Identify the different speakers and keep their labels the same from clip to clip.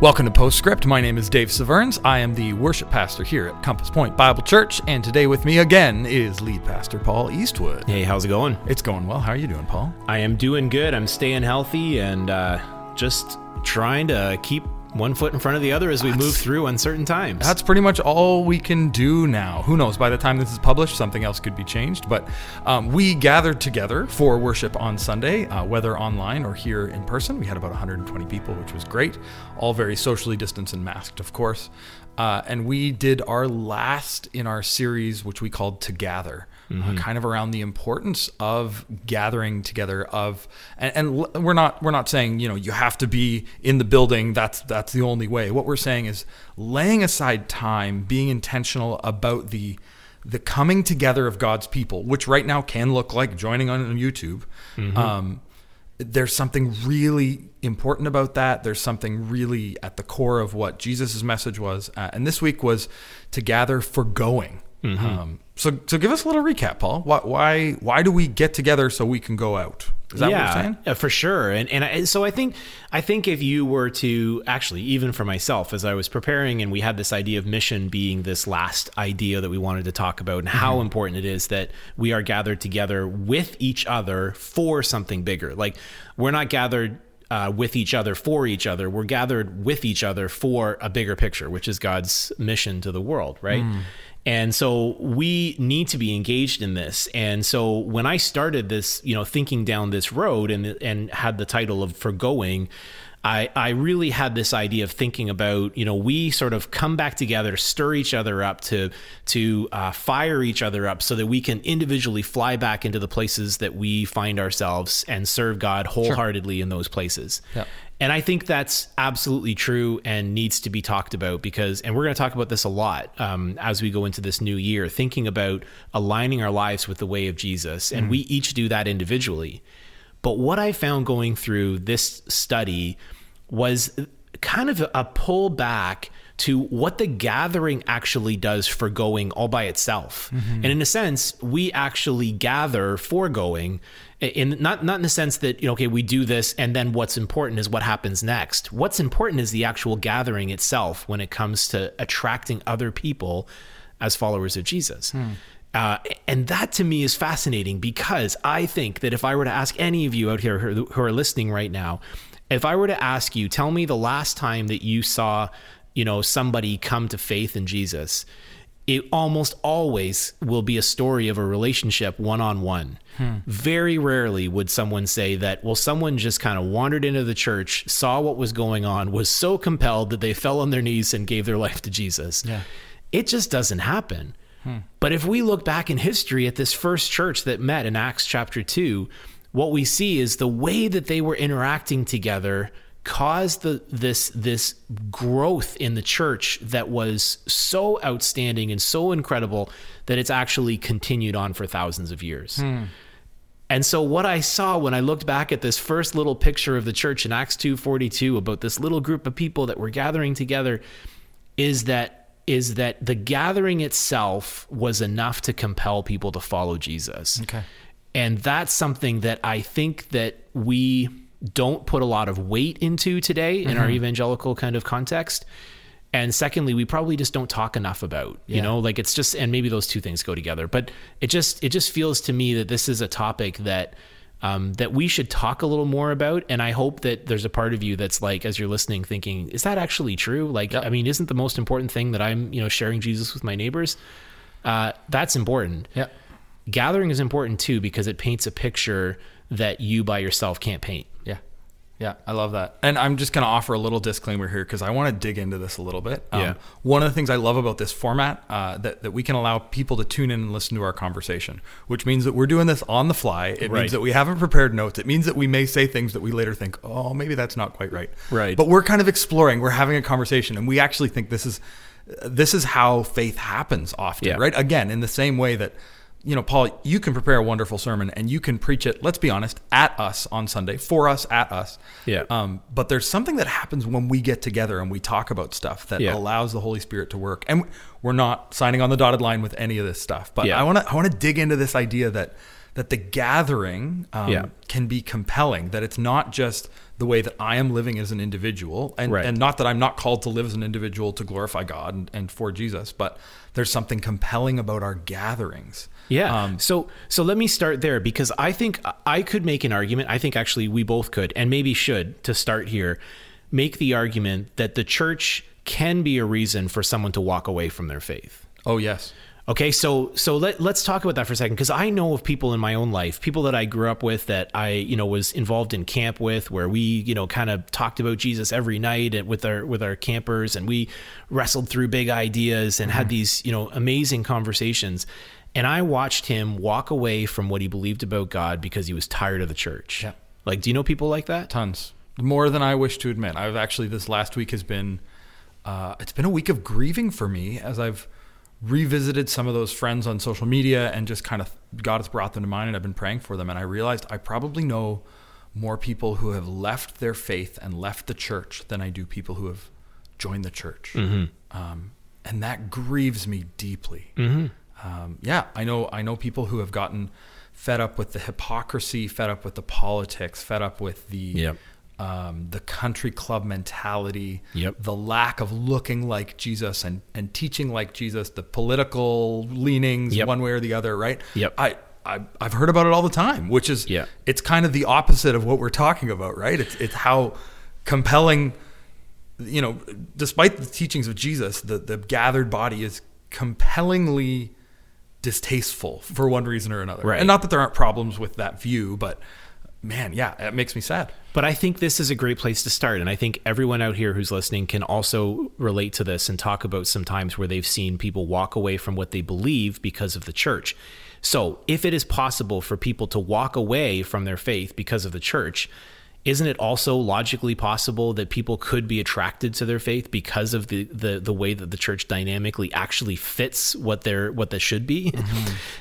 Speaker 1: Welcome to Postscript. My name is Dave Severns. I am the worship pastor here at Compass Point Bible Church, and today with me again is lead pastor Paul Eastwood.
Speaker 2: Hey, how's it going?
Speaker 1: It's going well. How are you doing, Paul?
Speaker 2: I am doing good. I'm staying healthy and uh, just trying to keep one foot in front of the other as we move through uncertain times.
Speaker 1: That's pretty much all we can do now. Who knows? By the time this is published, something else could be changed. But um, we gathered together for worship on Sunday, uh, whether online or here in person. We had about 120 people, which was great. All very socially distanced and masked, of course. Uh, and we did our last in our series, which we called To Gather, uh, kind of around the importance of gathering together. Of and, and we're not we're not saying you know you have to be in the building. That's that's the only way. What we're saying is laying aside time, being intentional about the the coming together of God's people, which right now can look like joining on YouTube. Um, there's something really important about that. There's something really at the core of what Jesus' message was. Uh, and this week was to gather for going. Um, so, so give us a little recap, Paul. Why, why, why do we get together so we can go out? Is that
Speaker 2: yeah,
Speaker 1: what you're saying?
Speaker 2: for sure. And and I, so I think I think if you were to actually even for myself as I was preparing and we had this idea of mission being this last idea that we wanted to talk about and
Speaker 1: Mm-hmm.
Speaker 2: how important it is that we are gathered together with each other for something bigger. Like we're not gathered uh, with each other for each other. We're gathered with each other for a bigger picture, which is God's mission to the world, right? And so we need to be engaged in this. And so when I started this, you know, thinking down this road and and had the title of For Going, I, I really had this idea of thinking about, you know, we sort of come back together, stir each other up to to uh, fire each other up, so that we can individually fly back into the places that we find ourselves and serve God wholeheartedly in those places.
Speaker 1: Yeah.
Speaker 2: And I think that's absolutely true and needs to be talked about because, and we're going to talk about this a lot um, as we go into this new year, thinking about aligning our lives with the way of Jesus. And we each do that individually. But what I found going through this study was kind of a pull back to what the gathering actually does for going all by itself. Mm-hmm. And in a sense, we actually gather for going in not not in the sense that you know okay we do this and then what's important is what happens next. What's important is the actual gathering itself when it comes to attracting other people as followers of Jesus. Hmm. Uh, and that to me is fascinating because I think that if I were to ask any of you out here who are listening right now, if I were to ask you, tell me the last time that you saw, you know, somebody come to faith in Jesus, it almost always will be a story of a relationship one on one. Very rarely would someone say that, well, someone just kind of wandered into the church, saw what was going on, was so compelled that they fell on their knees and gave their life to Jesus.
Speaker 1: Yeah.
Speaker 2: It just doesn't happen. But if we look back in history at this first church that met in Acts chapter 2, what we see is the way that they were interacting together caused the this this growth in the church that was so outstanding and so incredible that it's actually continued on for thousands of years. And so what I saw when I looked back at this first little picture of the church in Acts 2:42 about this little group of people that were gathering together is that is that the gathering itself was enough to compel people to follow Jesus.
Speaker 1: Okay.
Speaker 2: And that's something that I think that we don't put a lot of weight into today in our mm-hmm. evangelical kind of context. And secondly, we probably just don't talk enough about, you know, like it's just, and maybe those two things go together, but it just, it just feels to me that this is a topic that, um, that we should talk a little more about. And I hope that there's a part of you that's like, as you're listening, thinking, is that actually true? Like, I mean, isn't the most important thing that I'm, you know, sharing Jesus with my neighbors? Uh, that's important
Speaker 1: Yeah.
Speaker 2: gathering is important too because it paints a picture that you by yourself can't paint.
Speaker 1: Yeah. I love that. And I'm just going to offer a little disclaimer here because I want to dig into this a little bit. Um,
Speaker 2: Yeah.
Speaker 1: One of the things I love about this format uh, that, that we can allow people to tune in and listen to our conversation, which means that we're doing this on the fly. It
Speaker 2: Right.
Speaker 1: means that we haven't prepared notes. It means that we may say things that we later think, oh, maybe that's not quite right.
Speaker 2: Right.
Speaker 1: But we're kind of exploring. We're having a conversation, and we actually think this is this is how faith happens often,
Speaker 2: Yeah.
Speaker 1: right? Again, in the same way that you know, Paul, you can prepare a wonderful sermon and you can preach it, let's be honest, at us on Sunday, for us, at us.
Speaker 2: Yeah.
Speaker 1: Um, but there's something that happens when we get together and we talk about stuff that
Speaker 2: Yeah.
Speaker 1: allows the Holy Spirit to work. And we're not signing on the dotted line with any of this stuff. But
Speaker 2: Yeah.
Speaker 1: I want to I want to dig into this idea that that the gathering um,
Speaker 2: Yeah.
Speaker 1: can be compelling. That it's not just the way that I am living as an individual, and
Speaker 2: Right.
Speaker 1: and not that I'm not called to live as an individual to glorify God and, and for Jesus, but there's something compelling about our gatherings.
Speaker 2: Yeah.
Speaker 1: Um,
Speaker 2: so so let me start there because I think I could make an argument. I think actually we both could and maybe should to start here make the argument that the church can be a reason for someone to walk away from their faith.
Speaker 1: oh yes.
Speaker 2: Okay, so so let, let's talk about that for a second because I know of people in my own life, people that I grew up with that I you know was involved in camp with, where we you know kind of talked about Jesus every night with our with our campers, and we wrestled through big ideas and had these you know amazing conversations. And I watched him walk away from what he believed about God because he was tired of the church.
Speaker 1: Yeah.
Speaker 2: Like, do you know people like that?
Speaker 1: tons more than i wish to admit i've actually this last week has been uh, it's been a week of grieving for me as i've revisited some of those friends on social media and just kind of god has brought them to mind and i've been praying for them and i realized i probably know more people who have left their faith and left the church than i do people who have joined the church um, and that grieves me deeply um, yeah, I know. I know people who have gotten fed up with the hypocrisy, fed up with the politics, fed up with the
Speaker 2: Yep.
Speaker 1: Um, the country club mentality,
Speaker 2: Yep.
Speaker 1: the lack of looking like Jesus and and teaching like Jesus, the political leanings
Speaker 2: Yep.
Speaker 1: one way or the other. Right?
Speaker 2: Yep.
Speaker 1: I. I, I've heard about it all the time, which is
Speaker 2: Yeah.
Speaker 1: it's kind of the opposite of what we're talking about, right? It's it's how compelling you know, despite the teachings of Jesus, the, the gathered body is compellingly distasteful for one reason or another.
Speaker 2: Right.
Speaker 1: And not that there aren't problems with that view, but man, yeah, it makes me sad.
Speaker 2: But I think this is a great place to start. And I think everyone out here who's listening can also relate to this and talk about some times where they've seen people walk away from what they believe because of the church. So, if it is possible for people to walk away from their faith because of the church, isn't it also logically possible that people could be attracted to their faith because of the the, the way that the church dynamically actually fits what they're what they should be?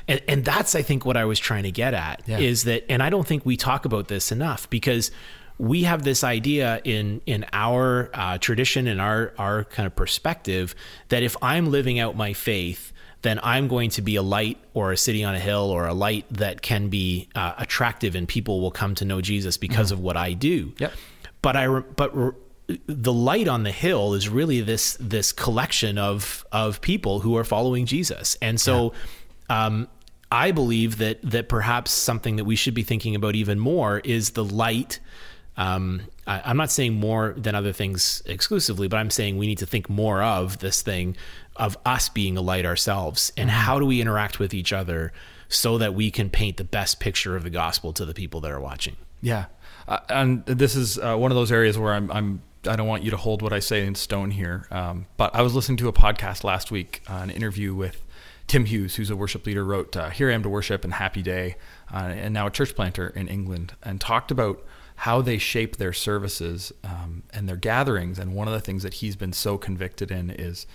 Speaker 2: and, and that's I think what I was trying to get at
Speaker 1: Yeah.
Speaker 2: is that and I don't think we talk about this enough because we have this idea in in our uh, tradition and our our kind of perspective that if I'm living out my faith, then I'm going to be a light or a city on a hill or a light that can be uh, attractive and people will come to know Jesus because of what I do.
Speaker 1: Yep.
Speaker 2: But I re- but re- the light on the hill is really this this collection of of people who are following Jesus, and so. Um, I believe that that perhaps something that we should be thinking about even more is the light. Um, I, I'm not saying more than other things exclusively, but I'm saying we need to think more of this thing of us being a light ourselves, and how do we interact with each other so that we can paint the best picture of the gospel to the people that are watching.
Speaker 1: Yeah, uh, and this is uh, one of those areas where I'm, I'm. I don't want you to hold what I say in stone here. Um, but I was listening to a podcast last week, uh, an interview with Tim Hughes, who's a worship leader, wrote uh, "Here I Am to Worship" and "Happy Day," uh, and now a church planter in England, and talked about how they shape their services um, and their gatherings. And one of the things that he's been so convicted in is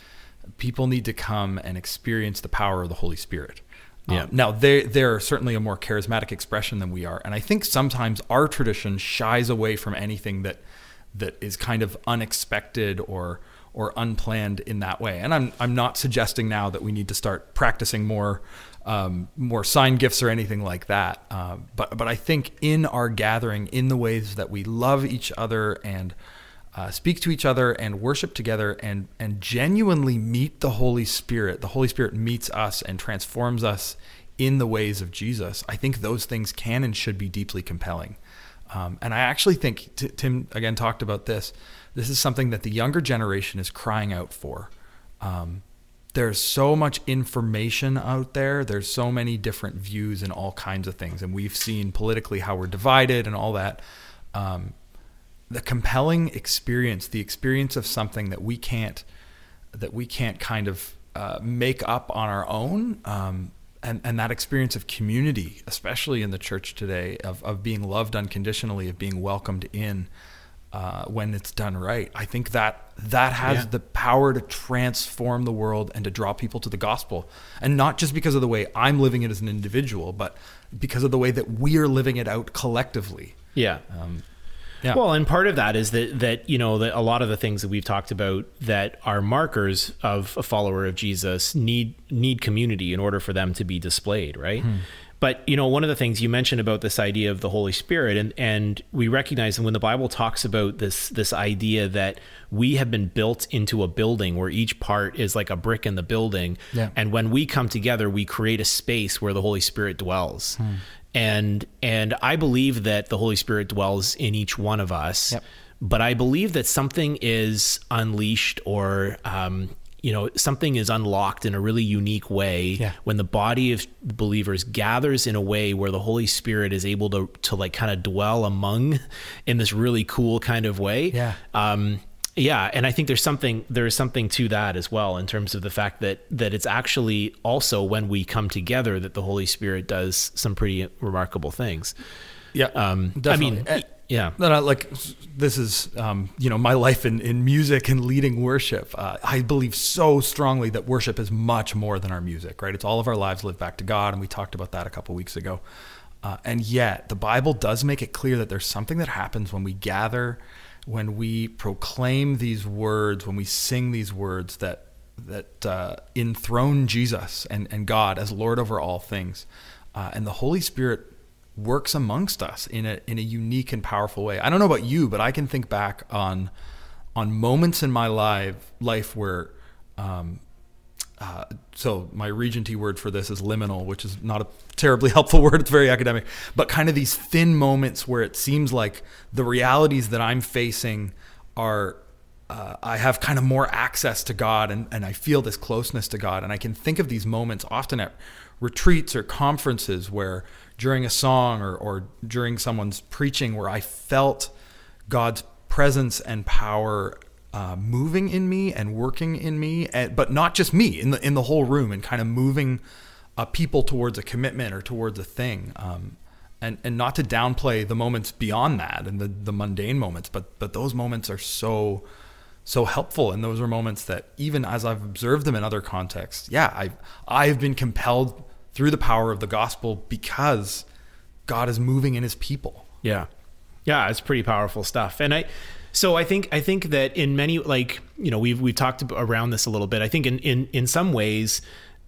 Speaker 1: people need to come and experience the power of the Holy Spirit. Um,
Speaker 2: Yeah.
Speaker 1: now they they're certainly a more charismatic expression than we are, and I think sometimes our tradition shies away from anything that that is kind of unexpected or or unplanned in that way. And I'm I'm not suggesting now that we need to start practicing more um, more sign gifts or anything like that. Uh, but but I think in our gathering, in the ways that we love each other and uh, speak to each other and worship together and and genuinely meet the Holy Spirit. The Holy Spirit meets us and transforms us in the ways of Jesus. I think those things can and should be deeply compelling. Um, and I actually think t- Tim again talked about this. This is something that the younger generation is crying out for. Um, there's so much information out there. There's so many different views and all kinds of things, and we've seen politically how we're divided and all that. Um, the compelling experience, the experience of something that we can't that we can't kind of uh, make up on our own, um, and and that experience of community, especially in the church today, of of being loved unconditionally, of being welcomed in. Uh, when it's done right, I think that that has
Speaker 2: Yeah.
Speaker 1: the power to transform the world and to draw people to the gospel, and not just because of the way I'm living it as an individual, but because of the way that we are living it out collectively.
Speaker 2: Yeah.
Speaker 1: Um, yeah.
Speaker 2: Well, and part of that is that that you know that a lot of the things that we've talked about that are markers of a follower of Jesus need need community in order for them to be displayed, right? But you know, one of the things you mentioned about this idea of the Holy Spirit, and and we recognize that when the Bible talks about this this idea that we have been built into a building where each part is like a brick in the building,
Speaker 1: Yeah.
Speaker 2: and when we come together, we create a space where the Holy Spirit dwells.
Speaker 1: Hmm.
Speaker 2: And and I believe that the Holy Spirit dwells in each one of us.
Speaker 1: Yep.
Speaker 2: But I believe that something is unleashed or um, you know something is unlocked in a really unique way
Speaker 1: Yeah.
Speaker 2: when the body of believers gathers in a way where the Holy Spirit is able to to like kind of dwell among in this really cool kind of way.
Speaker 1: Yeah.
Speaker 2: Um, yeah, and I think there's something there's something to that as well in terms of the fact that that it's actually also when we come together that the Holy Spirit does some pretty remarkable things.
Speaker 1: Yeah,
Speaker 2: Um, I mean,
Speaker 1: And-
Speaker 2: yeah.
Speaker 1: No, no, like this is, um, you know, my life in, in music and leading worship. Uh, I believe so strongly that worship is much more than our music, right? It's all of our lives lived back to God, and we talked about that a couple weeks ago. Uh, and yet, the Bible does make it clear that there's something that happens when we gather, when we proclaim these words, when we sing these words that that uh, enthrone Jesus and, and God as Lord over all things, uh, and the Holy Spirit works amongst us in a in a unique and powerful way. I don't know about you, but I can think back on on moments in my life life where um, uh, so my regency word for this is liminal, which is not a terribly helpful word. It's very academic, but kind of these thin moments where it seems like the realities that I'm facing are uh, I have kind of more access to God and, and I feel this closeness to God. And I can think of these moments often at retreats or conferences where during a song or, or during someone's preaching where I felt God's presence and power uh, moving in me and working in me, but not just me in the in the whole room, and kind of moving uh, people towards a commitment or towards a thing. Um, and and not to downplay the moments beyond that and the the mundane moments, but but those moments are so so helpful, and those are moments that even as I've observed them in other contexts, yeah, I've I've been compelled through the power of the gospel because God is moving in His people.
Speaker 2: Yeah. Yeah, it's pretty powerful stuff. And I so I think I think that in many like, you know, we've we've talked around this a little bit. I think in in in some ways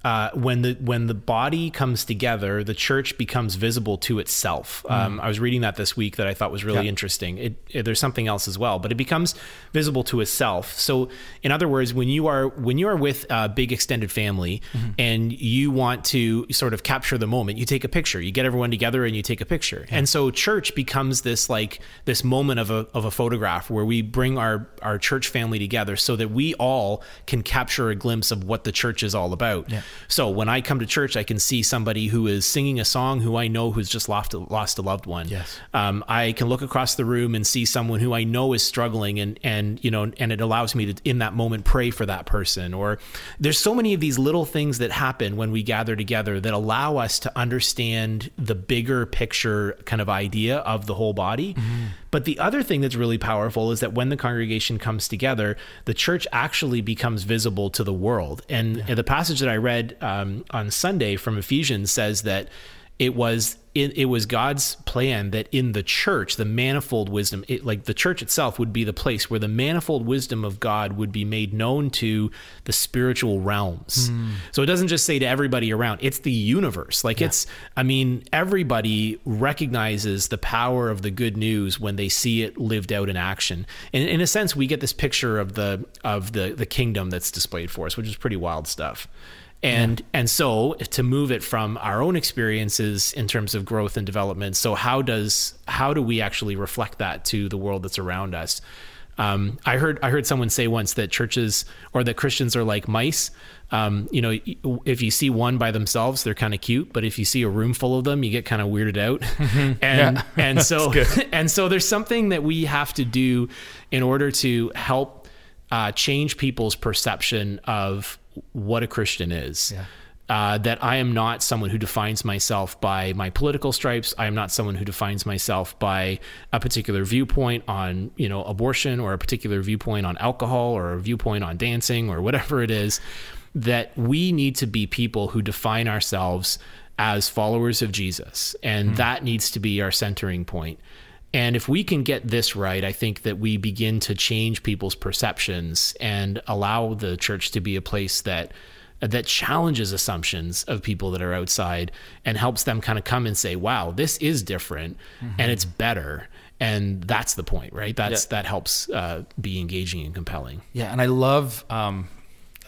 Speaker 2: uh, when the when the body comes together, the church becomes visible to itself. Um, I was reading that this week that I thought was really
Speaker 1: Yeah.
Speaker 2: interesting. It, it- there's something else as well, but it becomes visible to itself. So, in other words, when you are when you are with a big extended family and you want to sort of capture the moment, you take a picture. You get everyone together and you take a picture. And so, church becomes this like this moment of a of a photograph where we bring our our church family together so that we all can capture a glimpse of what the church is all about. So when I come to church, I can see somebody who is singing a song who I know who's just lost a, lost a loved one.
Speaker 1: Yes.
Speaker 2: Um, I can look across the room and see someone who I know is struggling, and and you know, and it allows me to in that moment pray for that person. Or there's so many of these little things that happen when we gather together that allow us to understand the bigger picture kind of idea of the whole body. But the other thing that's really powerful is that when the congregation comes together, the church actually becomes visible to the world. And the passage that I read um, on Sunday from Ephesians says that it was it, it was God's plan that in the church, the manifold wisdom, it, like the church itself, would be the place where the manifold wisdom of God would be made known to the spiritual realms. So it doesn't just say to everybody around; it's the universe. Like it's, I mean, everybody recognizes the power of the good news when they see it lived out in action. And in a sense, we get this picture of the of the the kingdom that's displayed for us, which is pretty wild stuff and and so to move it from our own experiences in terms of growth and development so how does how do we actually reflect that to the world that's around us um, I heard I heard someone say once that churches or that Christians are like mice. Um, you know, if you see one by themselves, they're kind of cute, but if you see a room full of them, you get kind of weirded out. and and so and so there's something that we have to do in order to help uh, change people's perception of what a Christian is.
Speaker 1: Yeah.
Speaker 2: Uh, that I am not someone who defines myself by my political stripes. I am not someone who defines myself by a particular viewpoint on, you know, abortion or a particular viewpoint on alcohol or a viewpoint on dancing or whatever it is. That we need to be people who define ourselves as followers of Jesus, and that needs to be our centering point. And if we can get this right, I think that we begin to change people's perceptions and allow the church to be a place that that challenges assumptions of people that are outside and helps them kind of come and say, wow, this is different and it's better. And that's the point, right? That's
Speaker 1: Yeah.
Speaker 2: that helps uh, be engaging and compelling.
Speaker 1: Yeah, and I love. Um,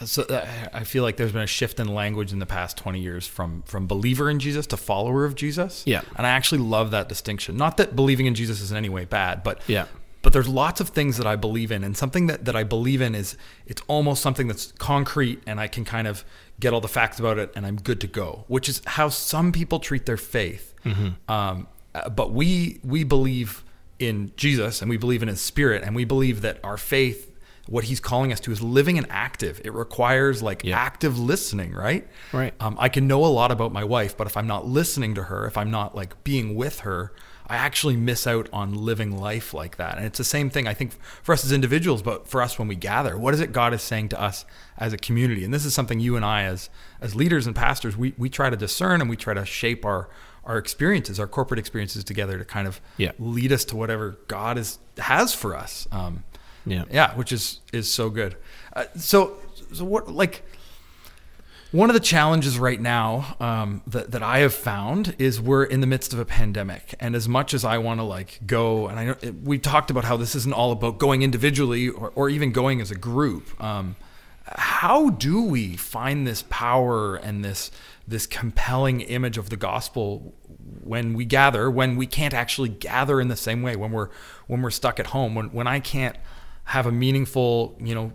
Speaker 1: so uh, I feel like there's been a shift in language in the past 20 years from from believer in Jesus to follower of Jesus.
Speaker 2: Yeah.
Speaker 1: and I actually love that distinction. Not that believing in Jesus is in any way bad, but
Speaker 2: Yeah.
Speaker 1: But there's lots of things that I believe in, and something that, that I believe in is it's almost something that's concrete, and I can kind of get all the facts about it, and I'm good to go. Which is how some people treat their faith. Um, uh, but we we believe in Jesus, and we believe in His Spirit, and we believe that our faith, what He's calling us to, is living and active. It requires like
Speaker 2: Yeah.
Speaker 1: active listening, right?
Speaker 2: Right.
Speaker 1: Um, I can know a lot about my wife, but if I'm not listening to her, if I'm not like being with her, I actually miss out on living life like that. And it's the same thing, I think, for us as individuals, but for us when we gather. What is it God is saying to us as a community? And this is something you and I, as as leaders and pastors, we, we try to discern and we try to shape our our experiences, our corporate experiences together to kind of
Speaker 2: Yeah.
Speaker 1: lead us to whatever God is has for us. Um,
Speaker 2: Yeah.
Speaker 1: yeah, which is is so good. Uh, so so what like one of the challenges right now um, that, that I have found is we're in the midst of a pandemic, and as much as I want to like go, and I we talked about how this isn't all about going individually or, or even going as a group. Um, how do we find this power and this this compelling image of the gospel when we gather when we can't actually gather in the same way when we're when we're stuck at home when when I can't have a meaningful you know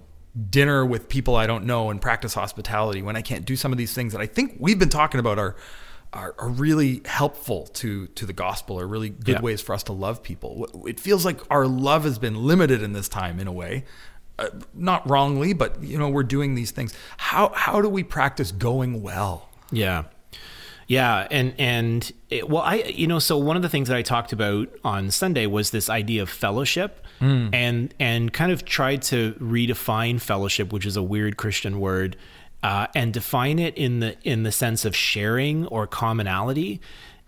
Speaker 1: dinner with people I don't know and practice hospitality when I can't do some of these things that I think we've been talking about are are, are really helpful to to the gospel are really good
Speaker 2: Yeah.
Speaker 1: ways for us to love people it feels like our love has been limited in this time in a way uh, not wrongly but you know we're doing these things how how do we practice going well
Speaker 2: Yeah. Yeah, and and it, well, I you know, so one of the things that I talked about on Sunday was this idea of fellowship, and and kind of tried to redefine fellowship, which is a weird Christian word, uh, and define it in the in the sense of sharing or commonality.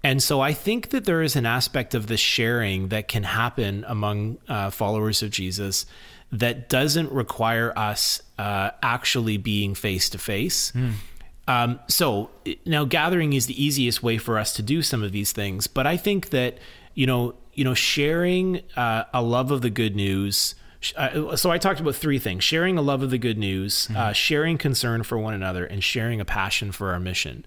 Speaker 2: And so I think that there is an aspect of the sharing that can happen among uh, followers of Jesus that doesn't require us uh, actually being face to face. Um, so now gathering is the easiest way for us to do some of these things, but I think that you know, you know, sharing uh, a love of the good news. Uh, so I talked about three things: sharing a love of the good news, uh, sharing concern for one another, and sharing a passion for our mission.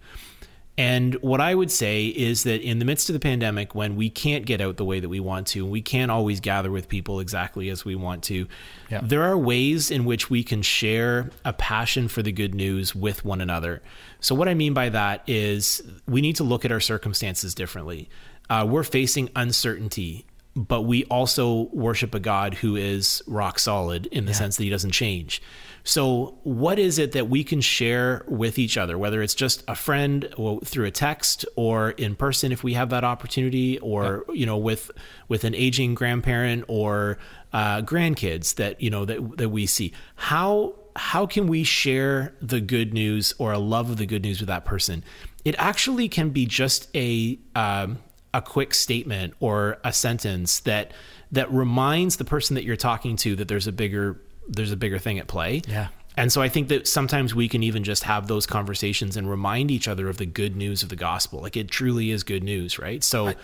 Speaker 2: And what I would say is that in the midst of the pandemic, when we can't get out the way that we want to, and we can't always gather with people exactly as we want to,
Speaker 1: Yeah.
Speaker 2: there are ways in which we can share a passion for the good news with one another. So, what I mean by that is we need to look at our circumstances differently. Uh, we're facing uncertainty, but we also worship a God who is rock solid in the sense that he doesn't change. So, what is it that we can share with each other, whether it's just a friend or through a text or in person if we have that opportunity, or you know, with with an aging grandparent or uh, grandkids that you know that that we see? How how can we share the good news or a love of the good news with that person? It actually can be just a um, a quick statement or a sentence that that reminds the person that you're talking to that there's a bigger there's a bigger thing at play.
Speaker 1: Yeah.
Speaker 2: And so I think that sometimes we can even just have those conversations and remind each other of the good news of the gospel. Like it truly is good news, right? So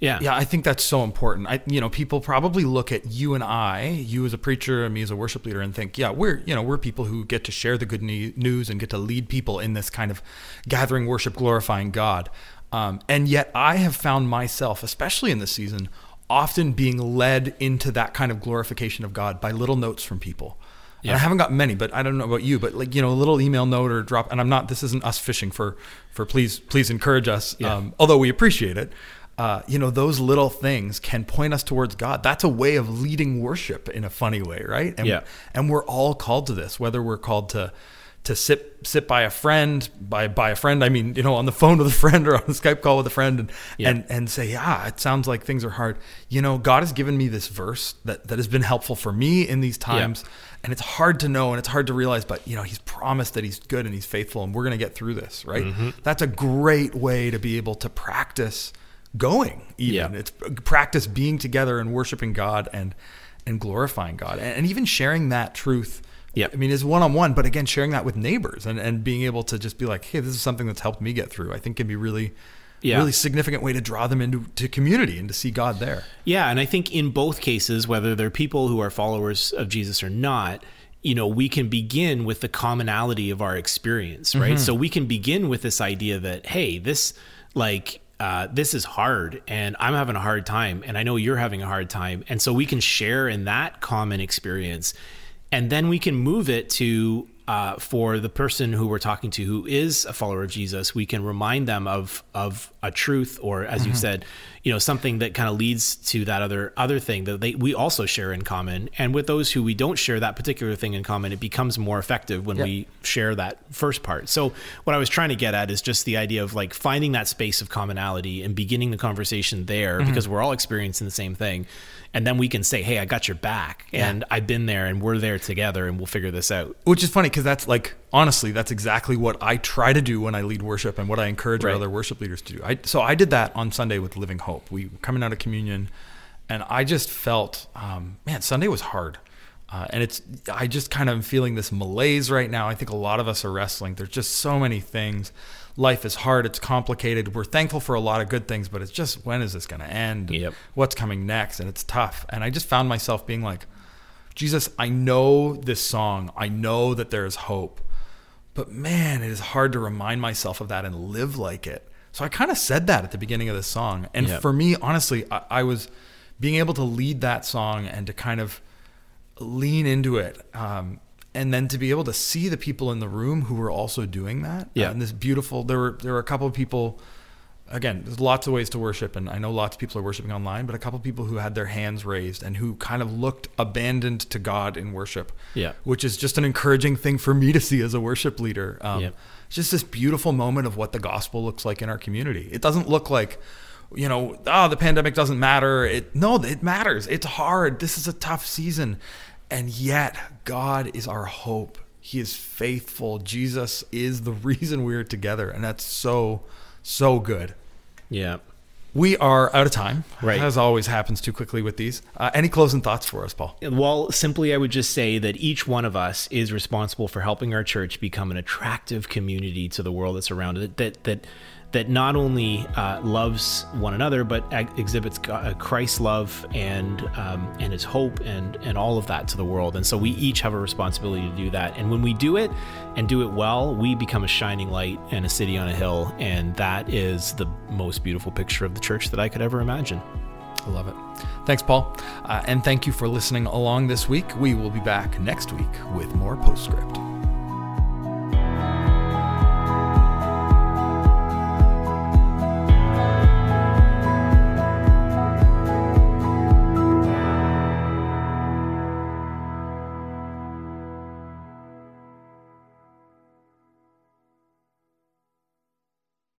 Speaker 2: yeah.
Speaker 1: Yeah, I think that's so important. I, you know, people probably look at you and I, you as a preacher and me as a worship leader, and think, yeah, we're, you know, we're people who get to share the good news and get to lead people in this kind of gathering, worship, glorifying God. Um, and yet, I have found myself, especially in this season, often being led into that kind of glorification of God by little notes from people. And
Speaker 2: Yeah.
Speaker 1: I haven't got many, but I don't know about you, but like you know, a little email note or drop. And I'm not. This isn't us fishing for for please please encourage us.
Speaker 2: Yeah.
Speaker 1: Um, although we appreciate it. Uh, you know, those little things can point us towards God. That's a way of leading worship in a funny way, right? And,
Speaker 2: Yeah.
Speaker 1: and we're all called to this, whether we're called to to sit sit by a friend, by by a friend, I mean, you know, on the phone with a friend or on a Skype call with a friend and
Speaker 2: Yeah.
Speaker 1: and and say, yeah, it sounds like things are hard. You know, God has given me this verse that that has been helpful for me in these times. And it's hard to know and it's hard to realize, but you know, he's promised that he's good and he's faithful and we're gonna get through this, right?
Speaker 2: Mm-hmm.
Speaker 1: That's a great way to be able to practice going even
Speaker 2: Yeah.
Speaker 1: it's practice being together and worshiping god and and glorifying god and, and even sharing that truth
Speaker 2: Yeah.
Speaker 1: I mean, it's one on one, but again, sharing that with neighbors and, and being able to just be like, hey, this is something that's helped me get through, I think can be really,
Speaker 2: Yeah.
Speaker 1: really significant way to draw them into to community and to see God there.
Speaker 2: Yeah, and I think in both cases, whether they're people who are followers of Jesus or not, you know, we can begin with the commonality of our experience, right? So we can begin with this idea that, hey, this like uh, this is hard and I'm having a hard time and I know you're having a hard time. And so we can share in that common experience. And then we can move it to uh, for the person who we're talking to who is a follower of Jesus, we can remind them of of a truth, or as you said, you know, something that kind of leads to that other other thing that they we also share in common. And with those who we don't share that particular thing in common, it becomes more effective when
Speaker 1: Yeah.
Speaker 2: we share that first part. So what I was trying to get at is just the idea of like finding that space of commonality and beginning the conversation there because we're all experiencing the same thing. And then we can say, "Hey, I got your back, and I've been there, and we're there together, and we'll figure this out."
Speaker 1: Which is funny because that's like honestly, that's exactly what I try to do when I lead worship and what I encourage our other worship leaders to do. I, so I did that on Sunday with Living Hope. We were coming out of communion, and I just felt, um, man, Sunday was hard. Uh, and it's, I just kind of am feeling this malaise right now. I think a lot of us are wrestling. There's just so many things. Life is hard. It's complicated. We're thankful for a lot of good things, but it's just when is this going to end?
Speaker 2: Yep.
Speaker 1: What's coming next? And it's tough. And I just found myself being like, Jesus, I know this song. I know that there is hope. But man, it is hard to remind myself of that and live like it. So I kind of said that at the beginning of this song. And
Speaker 2: Yep.
Speaker 1: for me, honestly, I, I was being able to lead that song and to kind of lean into it. Um, and then to be able to see the people in the room who were also doing that.
Speaker 2: Yeah.
Speaker 1: and this beautiful, there were, there were a couple of people, again, there's lots of ways to worship. And I know lots of people are worshiping online, but a couple of people who had their hands raised and who kind of looked abandoned to God in worship
Speaker 2: Yeah.
Speaker 1: which is just an encouraging thing for me to see as a worship leader. Um. It's just this beautiful moment of what the gospel looks like in our community. It doesn't look like, you know, oh, the pandemic doesn't matter. It no, it matters. It's hard. This is a tough season, and yet God is our hope. He is faithful. Jesus is the reason we're together, and that's so, so good.
Speaker 2: Yeah.
Speaker 1: We are out of time,
Speaker 2: Right.
Speaker 1: As always happens too quickly with these. Uh, any closing thoughts for us, Paul?
Speaker 2: Well, simply, I would just say that each one of us is responsible for helping our church become an attractive community to the world that's around it. That that that not only uh, loves one another, but ex- exhibits uh, Christ's love and um, and His hope and and all of that to the world. And so we each have a responsibility to do that. And when we do it and do it well, we become a shining light and a city on a hill. And that is the most beautiful picture of the church that I could ever imagine.
Speaker 1: I love it. Thanks, Paul. Uh, and thank you for listening along this week. We will be back next week with more Postscript.